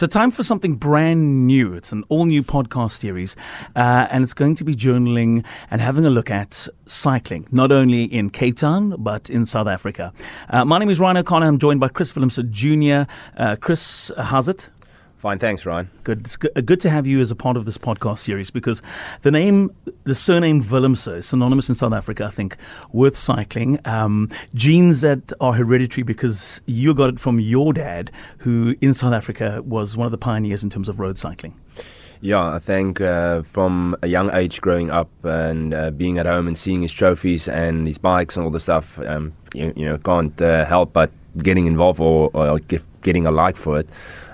So, time for something brand new. It's an all new podcast series, uh, and it's going to be journaling and having a look at cycling, not only in Cape Town, but in South Africa. Uh, my name is Ryan O'Connor. I'm joined by Chris Willemse Jr. Uh, Chris, how's it? Fine, thanks, Ryan. Good. It's good, uh, to have you as a part of this podcast series because the name, the surname Willemse is synonymous in South Africa, I think, with cycling. Um, genes that are hereditary because you got it from your dad, who in South Africa was one of the pioneers in terms of road cycling. Yeah, I think uh, from a young age growing up and uh, being at home and seeing his trophies and his bikes and all the stuff, um, you, you, know, can't uh, help but getting involved or, or getting a like for it.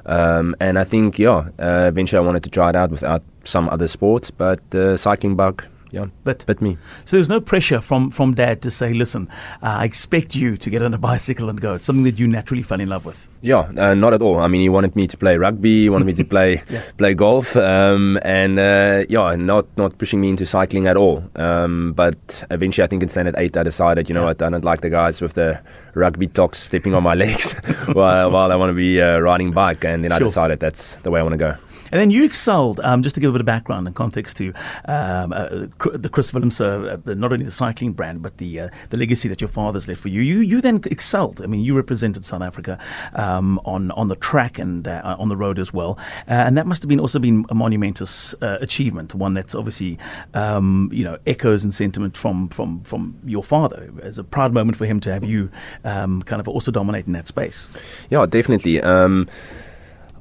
Um, and I think, yeah, uh, eventually I wanted to try it out without some other sports, but uh, cycling bug, yeah, but but me. So there's no pressure from from dad to say, listen, uh, I expect you to get on a bicycle and go. It's something that you naturally fell in love with. Yeah, uh, not at all. I mean, he wanted me to play rugby, he wanted me to play yeah. play golf, um, and uh, yeah, not not pushing me into cycling at all. Um, but eventually, I think in standard eight, I decided, you know yeah. what, I don't like the guys with the rugby talks stepping on my legs while, while I want to be uh, riding bike, and then sure. I decided that's the way I want to go. And then you excelled, um, just to give a bit of background and context to um, uh, the Chris Willemse, uh, not only the cycling brand, but the uh, the legacy that your father's left for you. You you then excelled. I mean, you represented South Africa um, on on the track and uh, on the road as well, uh, and that must have been also been a monumentous uh, achievement, one that's obviously um, you know echoes and sentiment from from from your father. As a proud moment for him to have you um, kind of also dominate in that space. Yeah, definitely. Um,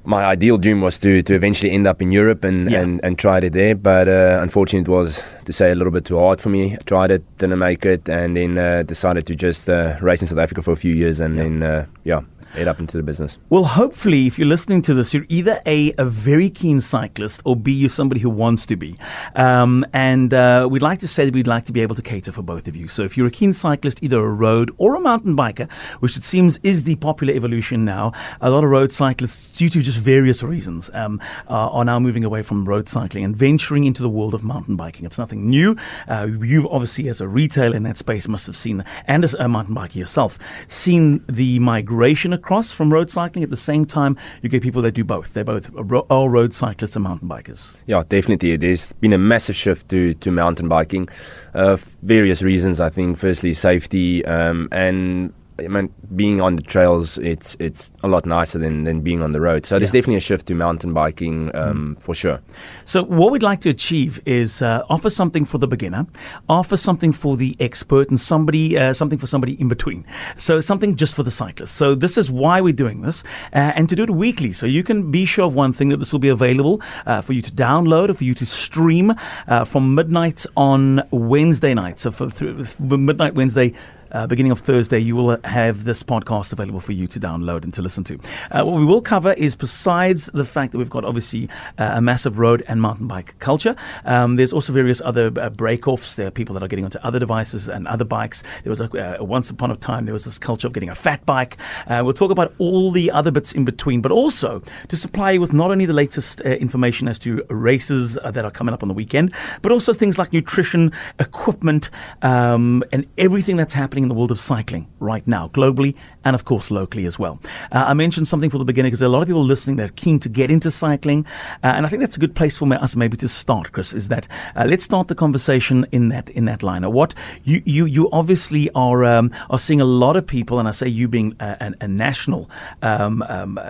my ideal dream was to, to eventually end up in Europe and, yeah. and, and tried it there. But uh, unfortunately, it was, to say, a little bit too hard for me. I tried it, didn't make it, and then uh, decided to just uh, race in South Africa for a few years and yeah. then, uh, yeah, head up into the business? Well, hopefully, if you're listening to this, you're either A, a very keen cyclist, or B, you're somebody who wants to be. Um, and uh, we'd like to say that we'd like to be able to cater for both of you. So if you're a keen cyclist, either a road or a mountain biker, which it seems is the popular evolution now, a lot of road cyclists, due to just various reasons, um, are now moving away from road cycling and venturing into the world of mountain biking. It's nothing new. Uh, you've obviously, as a retailer in that space, must have seen, and as a mountain biker yourself, seen the migration across from road cycling. At the same time, you get people that do both. They're both all road cyclists and mountain bikers. Yeah, definitely. There's been a massive shift to, to mountain biking. Uh, various reasons, I think. Firstly, safety um, and I mean, being on the trails, it's it's a lot nicer than, than being on the road. So yeah. there's definitely a shift to mountain biking um, mm. for sure. So what we'd like to achieve is uh, offer something for the beginner, offer something for the expert, and somebody uh, something for somebody in between. So something just for the cyclist. So this is why we're doing this, uh, and to do it weekly. So you can be sure of one thing that this will be available uh, for you to download or for you to stream uh, from midnight on Wednesday night. So for th- midnight Wednesday uh, beginning of Thursday, you will have this podcast available for you to download and to listen to. Uh, what we will cover is besides the fact that we've got obviously uh, a massive road and mountain bike culture, um, there's also various other uh, break-offs. There are people that are getting onto other devices and other bikes. There was a, uh, once upon a time there was this culture of getting a fat bike. Uh, we'll talk about all the other bits in between, but also to supply you with not only the latest information as to races that are coming up on the weekend, but also things like nutrition, equipment, um, and everything that's happening in the world of cycling right now, globally and, of course, locally as well. Uh, I mentioned something for the beginning because there are a lot of people listening that are keen to get into cycling. Uh, and I think that's a good place for us maybe to start, Chris, is that uh, let's start the conversation in that in that line. What you, you, you obviously are, um, are seeing a lot of people, and I say you being a, a, a national um, um, uh,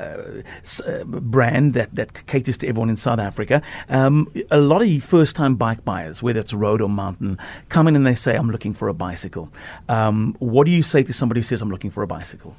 uh, brand that, that caters to everyone in South Africa, um, a lot of first time bike buyers, whether it's road or mountain, come in and they say, I'm looking for a bicycle. Um, Um, what do you say to somebody who says, I'm looking for a bicycle?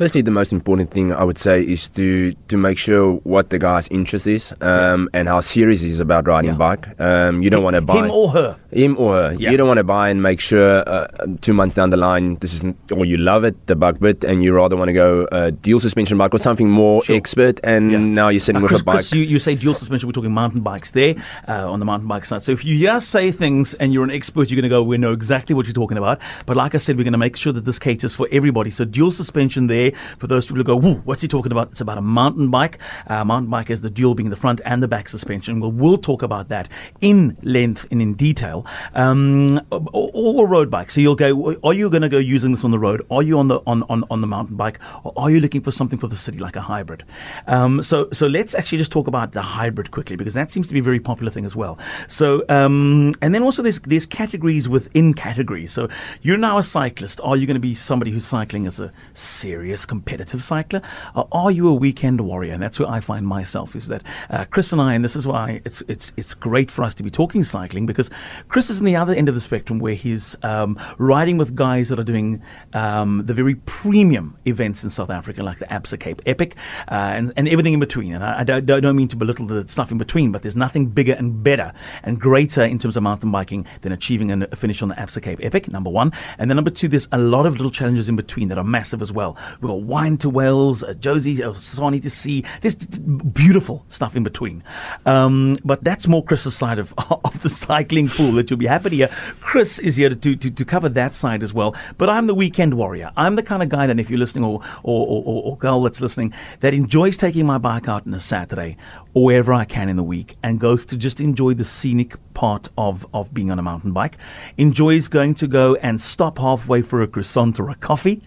Firstly, the most important thing I would say is to to make sure what the guy's interest is um, and how serious he is about riding yeah. bike. Um, you don't want to buy him or her. Him or her. Yeah. You don't want to buy and make sure uh, two months down the line this is or you love it the bike bit and you rather want to go uh, dual suspension bike or something more sure. expert and yeah. now you're sitting now, with a bike. You, you say dual suspension. We're talking mountain bikes there uh, on the mountain bike side. So if you just say things and you're an expert, you're going to go. We know exactly what you're talking about. But like I said, we're going to make sure that this caters for everybody. So dual suspension there For those people who go, what's he talking about? It's about a mountain bike. Uh, mountain bike is the dual being the front and the back suspension. We'll, we'll talk about that in length and in detail. Um, or, or road bike. So you'll go, are you going to go using this on the road? Are you on the on, on, on the mountain bike? Or are you looking for something for the city like a hybrid? Um, so so let's actually just talk about the hybrid quickly because that seems to be a very popular thing as well. So um, and then also there's there's categories within categories. So you're now a cyclist. Are you going to be somebody who's cycling as a serious competitive cycler? Or are you a weekend warrior? And that's where I find myself is that uh, Chris and I, and this is why it's it's it's great for us to be talking cycling because Chris is on the other end of the spectrum where he's um, riding with guys that are doing um, the very premium events in South Africa, like the Absa Cape Epic uh, and, and everything in between. And I, I don't, don't mean to belittle the stuff in between, but there's nothing bigger and better and greater in terms of mountain biking than achieving a finish on the Absa Cape Epic, number one. And then number two, there's a lot of little challenges in between that are massive as well. We've got Wines2Whales, uh, Josie, uh, Sani2c. There's beautiful stuff in between. Um, but that's more Chris's side of, of the cycling pool that you'll be happy to hear. Chris is here to, to, to cover that side as well. But I'm the weekend warrior. I'm the kind of guy that if you're listening or, or, or, or girl that's listening that enjoys taking my bike out on a Saturday or wherever I can in the week and goes to just enjoy the scenic part of, of being on a mountain bike, enjoys going to go and stop halfway for a croissant or a coffee,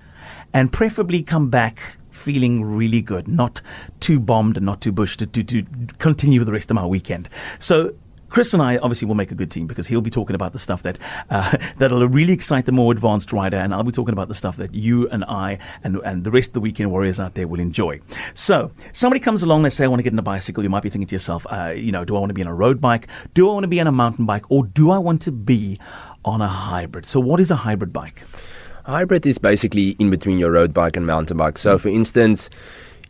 and preferably come back feeling really good, not too bombed and not too bushed to, to, to continue the rest of my weekend. So Chris and I obviously will make a good team because he'll be talking about the stuff that uh, that'll really excite the more advanced rider, and I'll be talking about the stuff that you and I and and the rest of the weekend warriors out there will enjoy. So somebody comes along, they say, "I want to get in a bicycle." You might be thinking to yourself, uh, "You know, do I want to be on a road bike? Do I want to be on a mountain bike? Or do I want to be on a hybrid?" So, what is a hybrid bike? Hybrid is basically in between your road bike and mountain bike. So, for instance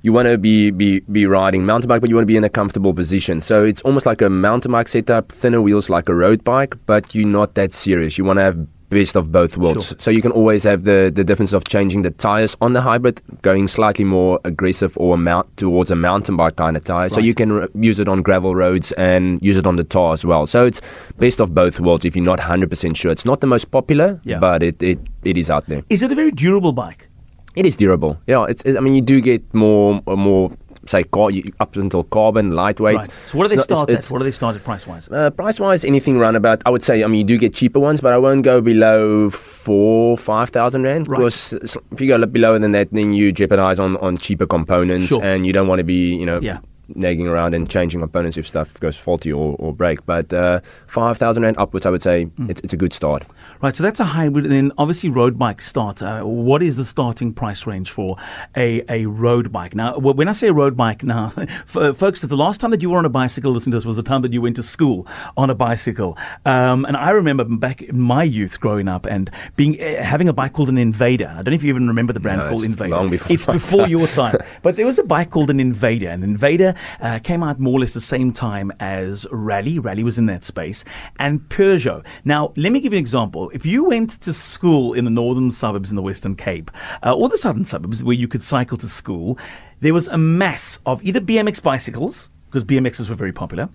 you want to be, be be riding mountain bike, but you want to be in a comfortable position. So it's almost like a mountain bike setup, thinner wheels like a road bike, but you're not that serious. You want to have best of both worlds. Sure. So you can always have the, the difference of changing the tires on the hybrid, going slightly more aggressive or mount towards a mountain bike kind of tire. Right. So you can r- use it on gravel roads and use it on the tar as well. So it's best of both worlds if you're not 100% sure. It's not the most popular, yeah. but it, it, it is out there. Is it a very durable bike? It is durable. Yeah, it's. It, I mean, you do get more more say car, up until carbon, lightweight. Right. So what do they start at? what do they start at price wise? Uh, price wise, anything around about. I would say. I mean, you do get cheaper ones, but I won't go below four, five thousand rand. Right. Because if you go a little below than that, then you jeopardize on on cheaper components, sure. and you don't want to be, you know. Yeah nagging around and changing components if stuff goes faulty or, or break. But uh, 5,000 Rand upwards, I would say mm. it's, it's a good start. Right, so that's a hybrid. And then obviously, road bike start. Uh, what is the starting price range for a, a road bike? Now, when I say a road bike, now, folks, the last time that you were on a bicycle listening to this was the time that you went to school on a bicycle. Um, and I remember back in my youth growing up and being uh, having a bike called an Invader. I don't know if you even remember the brand no, called Invader. Long before it's before time. your time. But there was a bike called an Invader. An Invader uh, came out more or less the same time as Rally. Rally was in that space, and Peugeot. Now, let me give you an example. If you went to school in the northern suburbs in the Western Cape, uh, or the southern suburbs where you could cycle to school, there was a mass of either BMX bicycles because BMXs were very popular.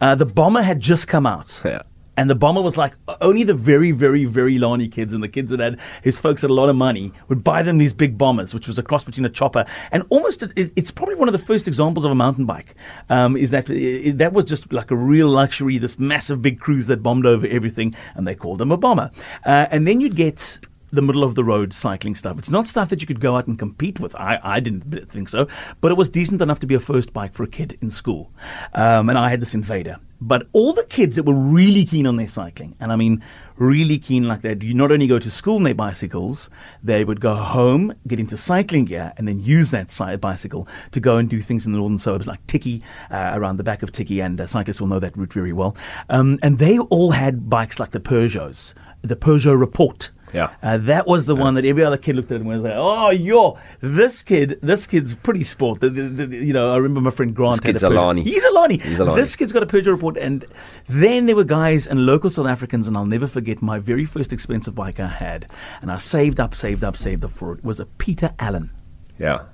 Uh, the Bomber had just come out. Yeah. And the bomber was like, only the very, very, very lonely kids and the kids that had his folks had a lot of money would buy them these big bombers, which was a cross between a chopper and almost. A, it's probably one of the first examples of a mountain bike. Um, is that it, that was just like a real luxury, this massive big cruise that bombed over everything, and they called them a bomber. Uh, and then you'd get the middle of the road cycling stuff. It's not stuff that you could go out and compete with. I, I didn't think so, but it was decent enough to be a first bike for a kid in school. Um, and I had this Invader. But all the kids that were really keen on their cycling, and I mean really keen like that, you not only go to school on their bicycles, they would go home, get into cycling gear, and then use that side bicycle to go and do things in the northern suburbs like Tikkie, uh, around the back of Tikkie, and uh, cyclists will know that route very well. Um, and they all had bikes like the Peugeots, the Peugeot Report. Yeah. Uh, that was the yeah. one that every other kid looked at and was like, "Oh, yo, this kid, this kid's pretty sport." The, the, the, you know, I remember my friend Grant. This kid's a Lani. He's a Lani. He's a Lani. This kid's got a Peugeot report, and then there were guys and local South Africans, and I'll never forget my very first expensive bike I had, and I saved up, saved up, saved up for it. Was a Peter Allen. Yeah.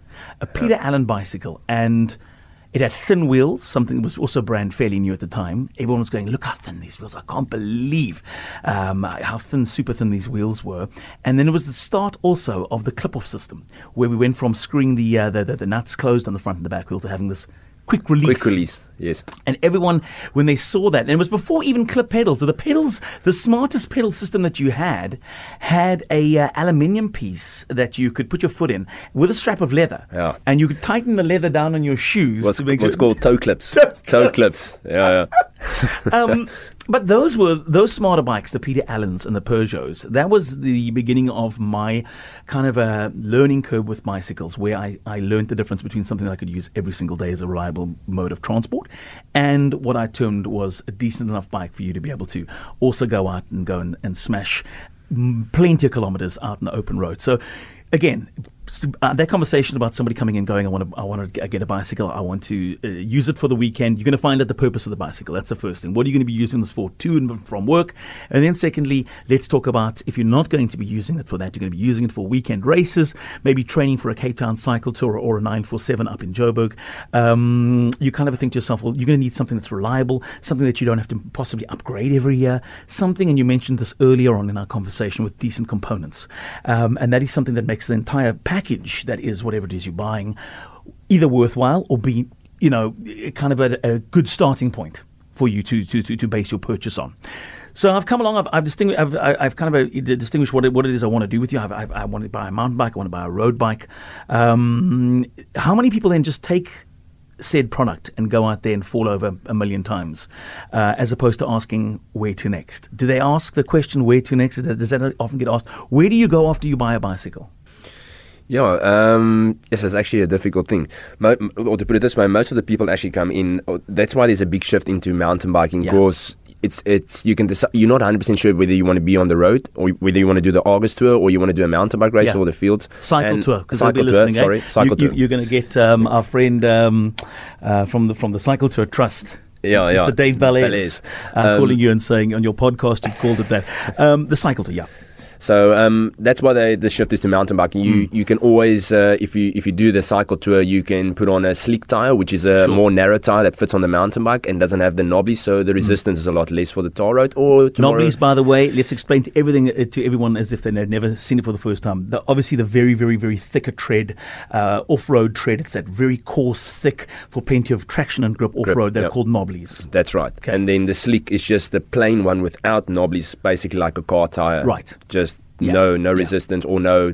A Peter yeah. Allen bicycle, and It had thin wheels, something that was also brand fairly new at the time. Everyone was going, "Look how thin these wheels! I can't believe um, how thin, super thin these wheels were." And then it was the start also of the clip-off system, where we went from screwing the, uh, the, the the nuts closed on the front and the back wheel to having this quick release. Quick release, yes. And everyone, when they saw that, and it was before even clip pedals. So the pedals, the smartest pedal system that you had, had a uh, aluminium piece that you could put your foot in with a strap of leather. Yeah. And you could tighten the leather down on your shoes What's, to make what's sure. called toe clips. Toe toe clips. Yeah, yeah. um, but those were those smarter bikes, the Peter Allens and the Peugeots. That was the beginning of my kind of a learning curve with bicycles, where I, I learned the difference between something that I could use every single day as a reliable mode of transport, and what I termed was a decent enough bike for you to be able to also go out and go and, and smash plenty of kilometers out in the open road. So, again. Uh, that conversation about somebody coming in going, I want to, I want to get a bicycle. I want to uh, use it for the weekend. You're going to find out the purpose of the bicycle. That's the first thing. What are you going to be using this for to and from work? And then secondly, let's talk about if you're not going to be using it for that, you're going to be using it for weekend races, maybe training for a Cape Town cycle tour or a 947 up in Joburg. Um, you kind of think to yourself, well, you're going to need something that's reliable, something that you don't have to possibly upgrade every year, something, and you mentioned this earlier on in our conversation with decent components. Um, and that is something that makes the entire package that is whatever it is you're buying either worthwhile or be, you know, kind of a, a good starting point for you to, to, to, to base your purchase on. So I've come along. I've, I've distinguished. I've, I've kind of uh, distinguished what it, what it is I want to do with you. I've, I've, I want to buy a mountain bike. I want to buy a road bike. Um, how many people then just take said product and go out there and fall over a million times, uh, as opposed to asking where to next? Do they ask the question where to next? Does that often get asked? Where do you go after you buy a bicycle? Yeah, um, yes, it's actually a difficult thing. Mo- or to put it this way, most of the people actually come in. That's why there's a big shift into mountain biking Yeah. because it's it's you can decide. You're not 100 percent sure whether you want to be on the road or whether you want to do the August tour or you want to do a mountain bike race Yeah. or the fields. Cycle And- tour, because they'll be cycle tour. listening. eh? Sorry, cycle you, tour. You, are going to get um, our friend um, uh, from the from the Cycle Tour Trust. Yeah, yeah. Mr. Dave Bellairs, Bellairs. uh, Um, calling you and saying on your podcast you've called it that. Um, the cycle tour, yeah. So um, that's why they, the shift is to mountain biking. You Hmm. you can always uh, if you if you do the cycle tour, you can put on a slick tire, which is a Sure. more narrow tire that fits on the mountain bike and doesn't have the knobbies, so the resistance is a lot less for the tar road. Or tomorrow, Knobblies, by the way, let's explain to everything uh, to everyone as if they've never seen it for the first time. The, obviously, the very, very, very thicker tread, uh, off-road tread. It's that very coarse, thick for plenty of traction and grip off-road. They're yep. called knobblies. That's right. Okay. And then the slick is just the plain one without knobblies, basically like a car tire. Right. Just Yeah. no no Yeah. resistance or no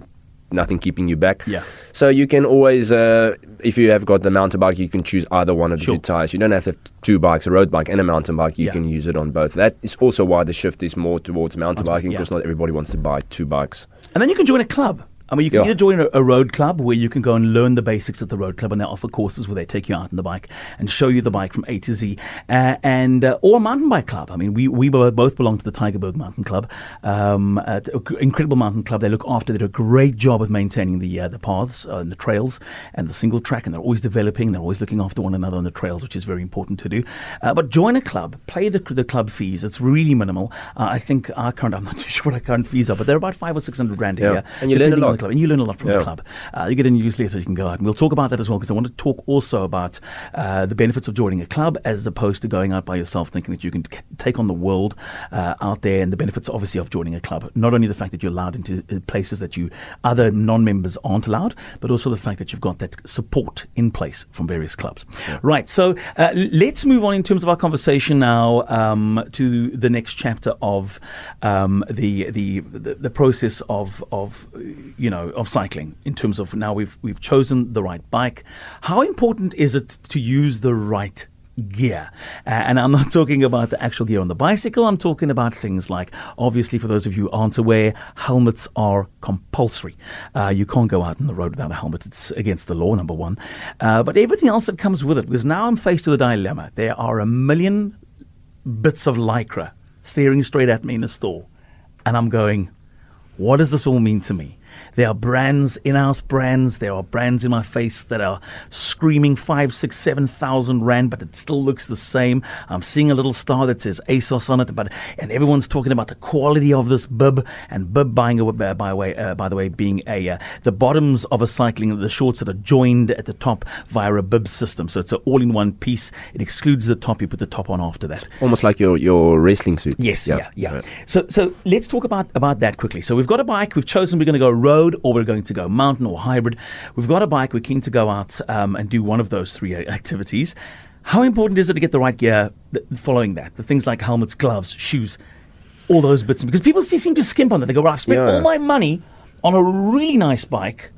nothing keeping you back. Yeah. So you can always, uh, if you have got the mountain bike, you can choose either one of the Sure. two tires. You don't have to have two bikes, a road bike and a mountain bike. You Yeah. can use it on both. That is also why the shift is more towards mountain biking yeah. because not everybody wants to buy two bikes. And then you can join a club. I mean, you can Yeah. either join a, a road club where you can go and learn the basics at the road club, and they offer courses where they take you out on the bike and show you the bike from A to Z, uh, and uh, or a mountain bike club. I mean, we we both belong to the Tygerberg Mountain Club, um, uh, incredible mountain club. They look after, they do a great job of maintaining the uh, the paths uh, and the trails and the single track, and they're always developing. They're always looking after one another on the trails, which is very important to do. Uh, but join a club, pay the the club fees. It's really minimal. Uh, I think our current, I'm not too sure what our current fees are, but they're about five or six hundred rand a Yeah. year. And you learn a lot. The club, and you learn a lot from the club. Uh, you get a newsletter, you can go out, and we'll talk about that as well because I want to talk also about uh, the benefits of joining a club as opposed to going out by yourself, thinking that you can c- take on the world uh, out there, and the benefits obviously of joining a club. Not only the fact that you're allowed into uh, places that you other non-members aren't allowed, but also the fact that you've got that support in place from various clubs. Right. So uh, let's move on in terms of our conversation now um, to the next chapter of um, the, the the the process of of uh, you know of cycling in terms of now we've we've chosen the right bike. How important is it to use the right gear. Uh, and I'm not talking about the actual gear on the bicycle. I'm talking about things like, obviously, for those of you who aren't aware, helmets are compulsory. Uh, you can't go out on the road without a helmet. It's against the law, number one. Uh, but everything else that comes with it, because now I'm faced with a dilemma. There are a million bits of lycra staring straight at me in a store. And I'm going, what does this all mean to me? There are brands, in-house brands. There are brands in my face that are screaming five, six, seven thousand rand, but it still looks the same. I'm seeing a little star that says Assos on it, but and everyone's talking about the quality of this bib and bib buying uh, by way uh, by the way being a uh, the bottoms of a cycling the shorts that are joined at the top via a bib system. So it's an all-in-one piece. It excludes the top. You put the top on after that. Almost like your your wrestling suit. Yes, yeah, yeah. yeah. So so let's talk about about that quickly. So we've got a bike. We've chosen we're going to go road or we're going to go mountain or hybrid. We've got a bike. We're keen to go out um, and do one of those three activities. How important is it to get the right gear following that? The things like helmets, gloves, shoes, all those bits. Because people seem to skimp on that. They go, well, I've spent yeah. all my money on a really nice bike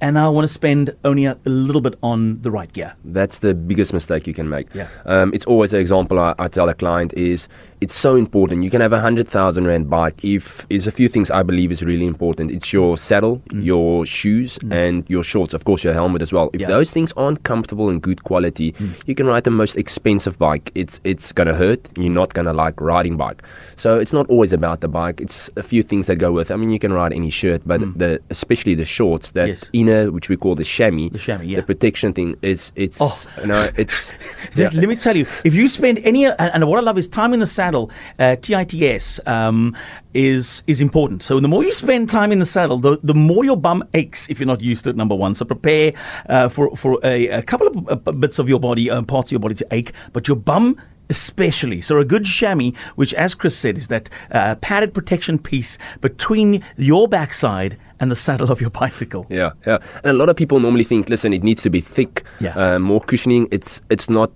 and I want to spend only a, a, little bit on the right gear. That's the biggest mistake you can make. Yeah. Um, it's always an example I, I, tell a client is it's so important. You can have a hundred thousand rand bike if there's a few things I believe is really important. It's your saddle, mm. your shoes, mm. and your shorts. Of course, your helmet as well. If yeah. those things aren't comfortable and good quality, mm. you can ride the most expensive bike. It's it's gonna hurt. You're not gonna like riding bike. So it's not always about the bike. It's a few things that go with. I mean, you can ride any shirt, but mm. the especially the shorts that. Yes inner, which we call the chamois, the chamois, yeah. the protection thing is it's oh. you know it's. yeah. Let me tell you, if you spend any, and, what I love is time in the saddle, uh, TITS um, is is important. So the more you spend time in the saddle, the, the more your bum aches if you're not used to it. Number one, so prepare uh, for for a, a couple of uh, bits of your body, um, parts of your body to ache, but your bum especially. So a good chamois, which as Chris said, is that uh, padded protection piece between your backside and the saddle of your bicycle. Yeah, yeah. And a lot of people normally think, listen, it needs to be thick, yeah. uh, more cushioning. It's it's not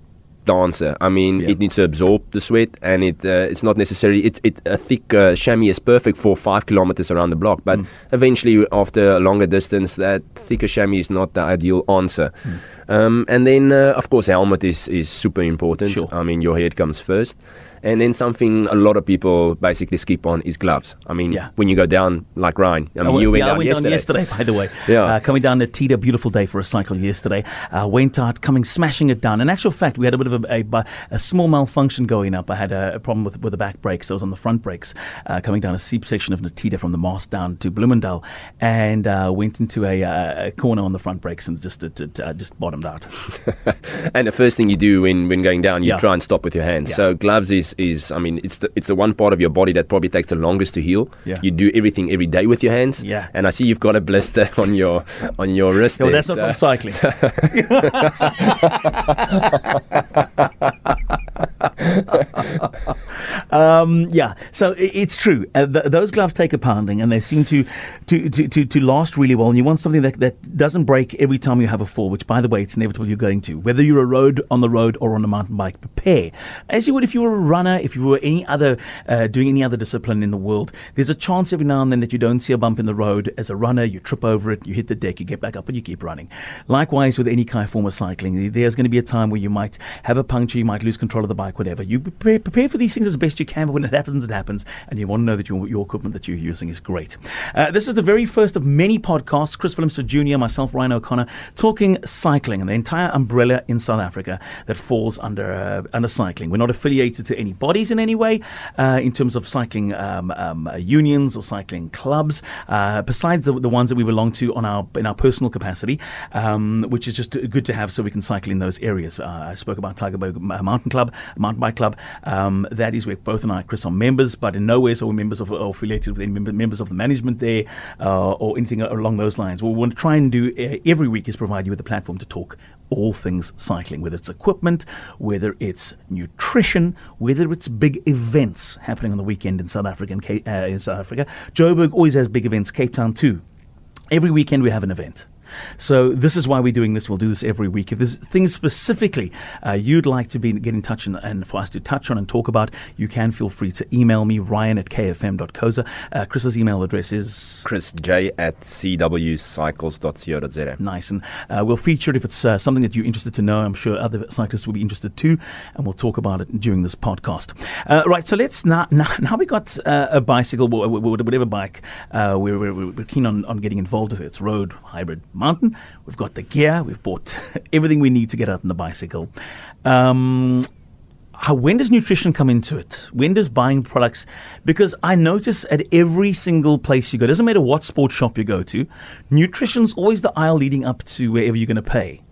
dancer. I mean, yeah. it needs to absorb the sweat, and it uh, it's not necessarily it, it a thick uh, chamois is perfect for five kilometers around the block. But mm. eventually, after a longer distance, that thicker chamois is not the ideal answer. Mm. Um, and then, uh, of course, helmet is is super important. Sure. I mean, your head comes first. And then something a lot of people basically skip on is gloves. I mean, yeah. when you go down like Ryan, I mean, you went, yeah, down, went yesterday. down yesterday. by the way. Yeah. Uh, coming down to Tita, beautiful day for a cycle yesterday. Uh, went out, coming smashing it down. In actual fact, we had a bit of a, a, a small malfunction going up. I had a, a, problem with, with the back brakes. I was on the front brakes uh, coming down a steep section of the Natita from the mast down to Bloemendal and uh, went into a, a, corner on the front brakes and just it, it, out. and the first thing you do when, when going down, you yeah. try and stop with your hands. So gloves is, is I mean, it's the it's the one part of your body that probably takes the longest to heal. Yeah. You do everything every day with your hands. Yeah. And I see you've got a blister on your on your wrist. No, that's not from cycling. um, yeah, so it's true. Uh, th- those gloves take a pounding, and they seem to to, to, to, to last really well. And you want something that, that doesn't break every time you have a fall, which, by the way, it's inevitable you're going to. Whether you're a road on the road or on a mountain bike, prepare as you would if you were a runner, if you were any other uh, doing any other discipline in the world. There's a chance every now and then that you don't see a bump in the road. As a runner, you trip over it, you hit the deck, you get back up, and you keep running. Likewise with any kind of form of cycling, there's going to be a time where you might have a puncture, you might lose control of the bike, whatever. You prepare, prepare for these things as best you can, but when it happens, it happens, and you want to know that your, your equipment that you're using is great. Uh, this is the very first of many podcasts. Chris Willemse Jr., myself, Ryan O'Connor, talking cycling and the entire umbrella in South Africa that falls under uh, under cycling. We're not affiliated to any bodies in any way uh, in terms of cycling um, um, uh, unions or cycling clubs, uh, besides the, the ones that we belong to on our in our personal capacity, um, which is just good to have so we can cycle in those areas. Uh, I spoke about Tygerberg Mountain Club, Mountain Bike Club. Um, that is where both and I, Chris, are members, but in no way are we members of or affiliated with any members of the management there uh, or anything along those lines. What we want to try and do uh, every week is provide you with a platform to talk all things cycling, whether it's equipment, whether it's nutrition, whether it's big events happening on the weekend in South uh, in South Africa, Joburg always has big events. Cape Town too. Every weekend we have an event. So this is why we're doing this. We'll do this every week. If there's things specifically uh, you'd like to be get in touch and, and, for us to touch on and talk about, you can feel free to email me, ryan at kfm.coza. Uh, Chris's email address is chrisj at cwcycles.co.za. Nice. And uh, we'll feature it if it's uh, something that you're interested to know. I'm sure other cyclists will be interested too. And we'll talk about it during this podcast. Uh, right. So let's now, now, now we got uh, a bicycle, whatever bike we're, we're, we're, keen on, on getting involved with. It's road, hybrid, mountain. We've got the gear. We've bought everything we need to get out on the bicycle. Um, how, when does nutrition come into it? When does buying products? Because I notice at every single place you go, doesn't matter what sports shop you go to, nutrition's always the aisle leading up to wherever you're going to pay.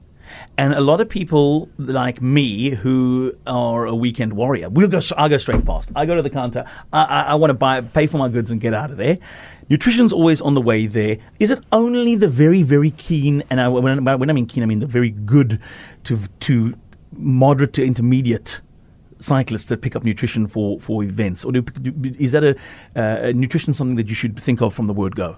And a lot of people like me who are a weekend warrior, we'll go. I go straight past. I go to the counter. I, I, I want to buy, pay for my goods, and get out of there. Nutrition's always on the way there. Is it only the very, very keen? And I, when, I, when I mean keen, I mean the very good to to moderate to intermediate cyclists that pick up nutrition for, for events? Or do, is that a, uh, nutrition something that you should think of from the word go?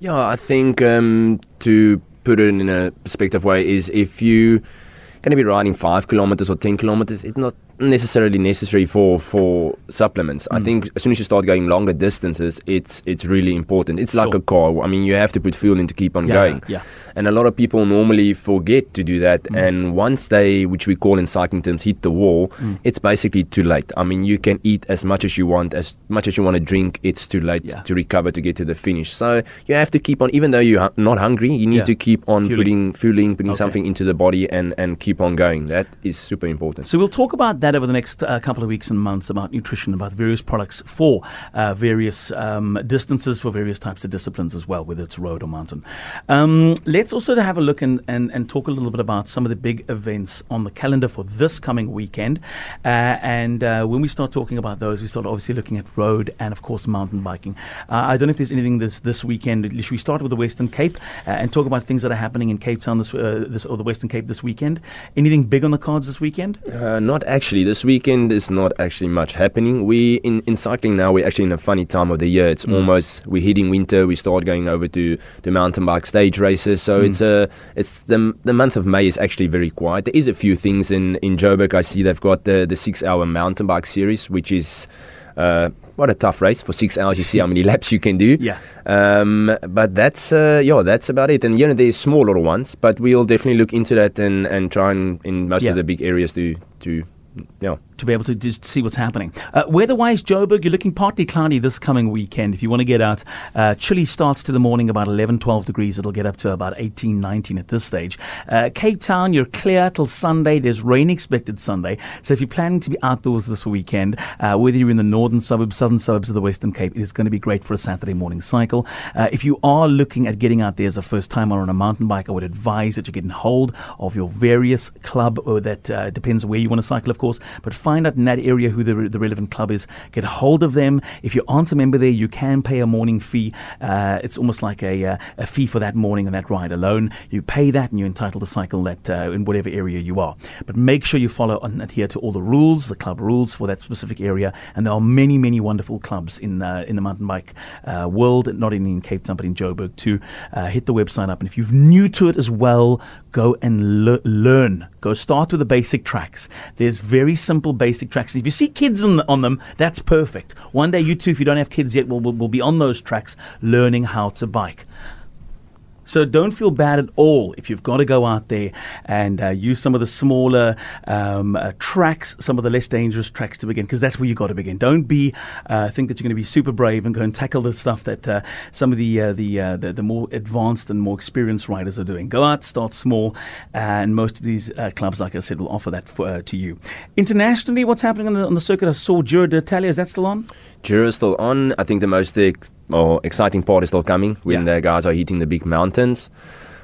Yeah, I think um, to put it in a perspective way is if you're going to be riding five kilometers or 10 kilometers, it's not necessarily necessary for for supplements. Mm. I think as soon as you start going longer distances, it's it's really important. It's sure. like a car. I mean, you have to put fuel in to keep on yeah, going. Yeah. And a lot of people normally forget to do that. Mm. And once they, which we call in cycling terms, hit the wall, mm. it's basically too late. I mean, you can eat as much as you want, as much as you want to drink. It's too late yeah. to recover to get to the finish. So you have to keep on, even though you're not hungry, you need yeah. to keep on fueling. putting fueling, putting okay. something into the body, and and keep on going. That is super important. So we'll talk about that over the next uh, couple of weeks and months about nutrition, about various products for uh, various um, distances, for various types of disciplines as well, whether it's road or mountain. Um, let's also have a look and, and, and talk a little bit about some of the big events on the calendar for this coming weekend. Uh, and uh, when we start talking about those, we start obviously looking at road and, of course, mountain biking. Uh, I don't know if there's anything this, this weekend. Should we start with the Western Cape uh, and talk about things that are happening in Cape Town this, this or the Western Cape this weekend? Anything big on the cards this weekend? Not actually. This weekend is not actually much happening. We in, in cycling now. We're actually in a funny time of the year. It's mm. almost we're hitting winter. We start going over to the mountain bike stage races. So mm. it's a it's the the month of May is actually very quiet. There is a few things in in Joburg. I see they've got the the six hour mountain bike series, which is. Uh, what a tough race for six hours. You see how many laps you can do. Yeah. Um, but that's uh, yeah, that's about it. And you know, there's small little ones, but we'll definitely look into that and, and try and in most yeah. of the big areas to to yeah to be able to just see what's happening. Uh, weather-wise, Joburg, you're looking partly cloudy this coming weekend. If you want to get out, uh, chilly starts to the morning about 11, 12 degrees. It'll get up to about 18, 19 at this stage. Uh, Cape Town, you're clear till Sunday. There's rain expected Sunday. So if you're planning to be outdoors this weekend, uh, whether you're in the northern suburbs, southern suburbs of the Western Cape, it is going to be great for a Saturday morning cycle. Uh, if you are looking at getting out there as a first timer on a mountain bike, I would advise that you get in hold of your various club, or that uh, depends where you want to cycle, of course, but find out in that area who the, the relevant club is. Get a hold of them. If you aren't a member there, you can pay a morning fee. Uh, it's almost like a, uh, a fee for that morning and that ride alone. You pay that and you're entitled to cycle that uh, in whatever area you are. But make sure you follow and adhere to all the rules, the club rules for that specific area. And there are many, many wonderful clubs in uh, in the mountain bike uh, world, not only in Cape Town but in Joburg too. Uh, hit the website up, and if you're new to it as well, go and le- learn. Go start with the basic tracks. There's very simple basic tracks. If you see kids on, on them, that's perfect. One day, you too, if you don't have kids yet, will will, will be on those tracks learning how to bike. So don't feel bad at all if you've got to go out there and uh, use some of the smaller um, uh, tracks, some of the less dangerous tracks to begin, because that's where you've got to begin. Don't be uh, think that you're going to be super brave and go and tackle the stuff that uh, some of the uh, the, uh, the, the more advanced and more experienced riders are doing. Go out, start small, and most of these clubs, like I said, will offer that for, to you. Internationally, what's happening on the, on the circuit? I saw Giro d'Italia. Is that still on? Giro is still on. I think the most or exciting part is still coming when yeah. the guys are hitting the big mountains.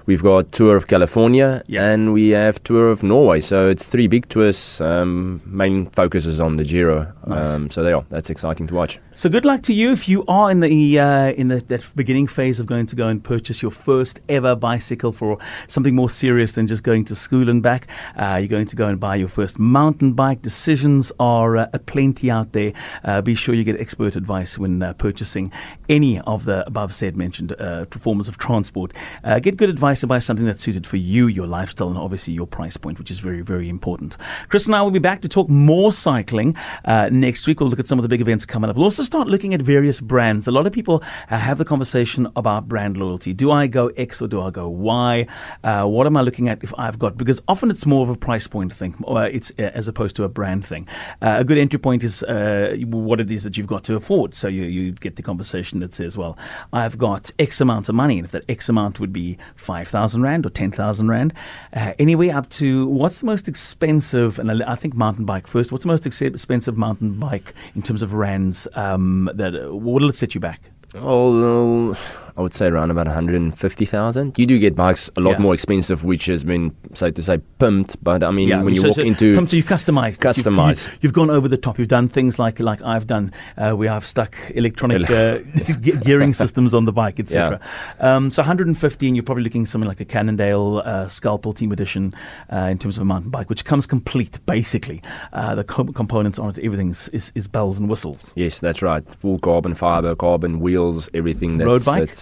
We've got Tour of California yeah. and we have Tour of Norway. So it's three big tours. Um, main focus is on the Giro. Nice. Um, so they are. That's exciting to watch. So good luck to you if you are in the uh, in the, that beginning phase of going to go and purchase your first ever bicycle for something more serious than just going to school and back. Uh, you're going to go and buy your first mountain bike. Decisions are uh, plenty out there. Uh, be sure you get expert advice when uh, purchasing any of the above said mentioned uh, forms of transport. get good advice to buy something that's suited for you, your lifestyle, and obviously your price point, which is very very important. Chris and I will be back to talk more cycling next week. We'll look at some of the big events coming up. We'll also start looking at various brands. A lot of people uh, have the conversation about brand loyalty. Do I go X or do I go Y? Uh, what am I looking at if I've got? Because often it's more of a price point thing, or it's uh, as opposed to a brand thing. Uh, a good entry point is what it is that you've got to afford. So you, you get the conversation that says, well, I've got X amount of money, and if that X amount would be 5,000 Rand or 10,000 Rand, uh, anyway up to what's the most expensive, and I think mountain bike first, what's the most expensive mountain bike in terms of Rands um, that, uh, what will it set you back? Oh, I would say around about 150,000. You do get bikes a lot Yeah. more expensive, which has been, so to say, pimped. But I mean, Yeah, when you so- walk so into come to you customized, Customized. You, have gone over the top. You've done things like like I've done, uh, where I've stuck electronic uh, ge- gearing systems on the bike, etc. Um, so 115, you're probably looking at something like a Cannondale uh, Scalpel Team Edition uh, in terms of a mountain bike, which comes complete basically. Uh, the com- components on it, everything is, is, is bells and whistles. Yes, that's right. Full carbon fiber, carbon wheels, everything. That's, Road bike? That's,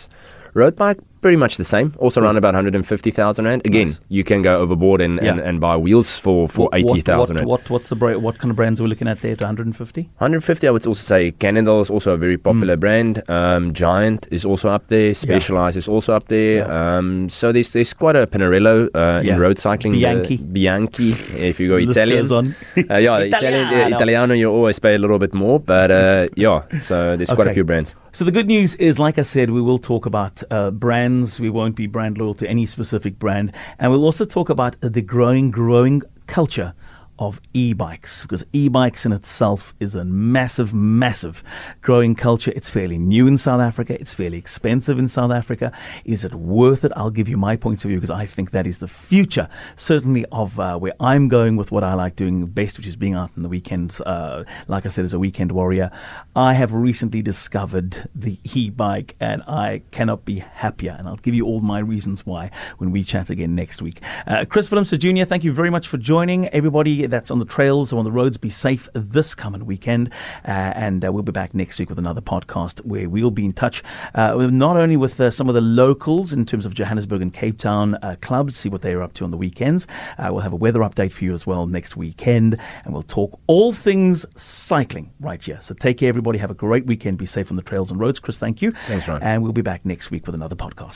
road bike, pretty much the same. Also around about 150,000 rand. Again, Nice. you can go overboard and, and, Yeah. and buy wheels for, for What- what- 80,000 What, rand. what, what's the bra- what kind of brands are we looking at there? To 150. 150, I would also say Cannondale is also a very popular Mm. brand. Um, Giant is also up there. Specialized is also up there. Yeah. Um, so there's there's quite a Pinarello uh, Yeah. in road cycling. the Bianchi. Bianchi, if you go Italian. Uh, yeah, Italian, Italiano. Italiano, you always pay a little bit more, but uh, yeah, so there's quite a few brands. So the good news is, like I said, we will talk about uh, brands. We won't be brand loyal to any specific brand, and we'll also talk about the growing, growing culture of e-bikes because e-bikes in itself is a massive massive growing culture. It's fairly new in South Africa. It's fairly expensive in South Africa. Is it worth it? I'll give you my points of view because I think that is the future certainly of uh, where I'm going with what I like doing best which is being out on the weekends uh, like I said as a weekend warrior. I have recently discovered the e-bike and I cannot be happier and I'll give you all my reasons why when we chat again next week. Uh, Chris Willemse Jr thank you very much for joining. Everybody that's on the trails or on the roads. Be safe this coming weekend. Uh, and uh, we'll be back next week with another podcast where we'll be in touch uh, with not only with uh, some of the locals in terms of Johannesburg and Cape Town uh, clubs see what they're up to on the weekends. Uh, we'll have a weather update for you as well next weekend. And we'll talk all things cycling right here. So take care everybody. Have a great weekend. Be safe on the trails and roads. Chris thank you. Thanks, Ryan. and we'll be back next week with another podcast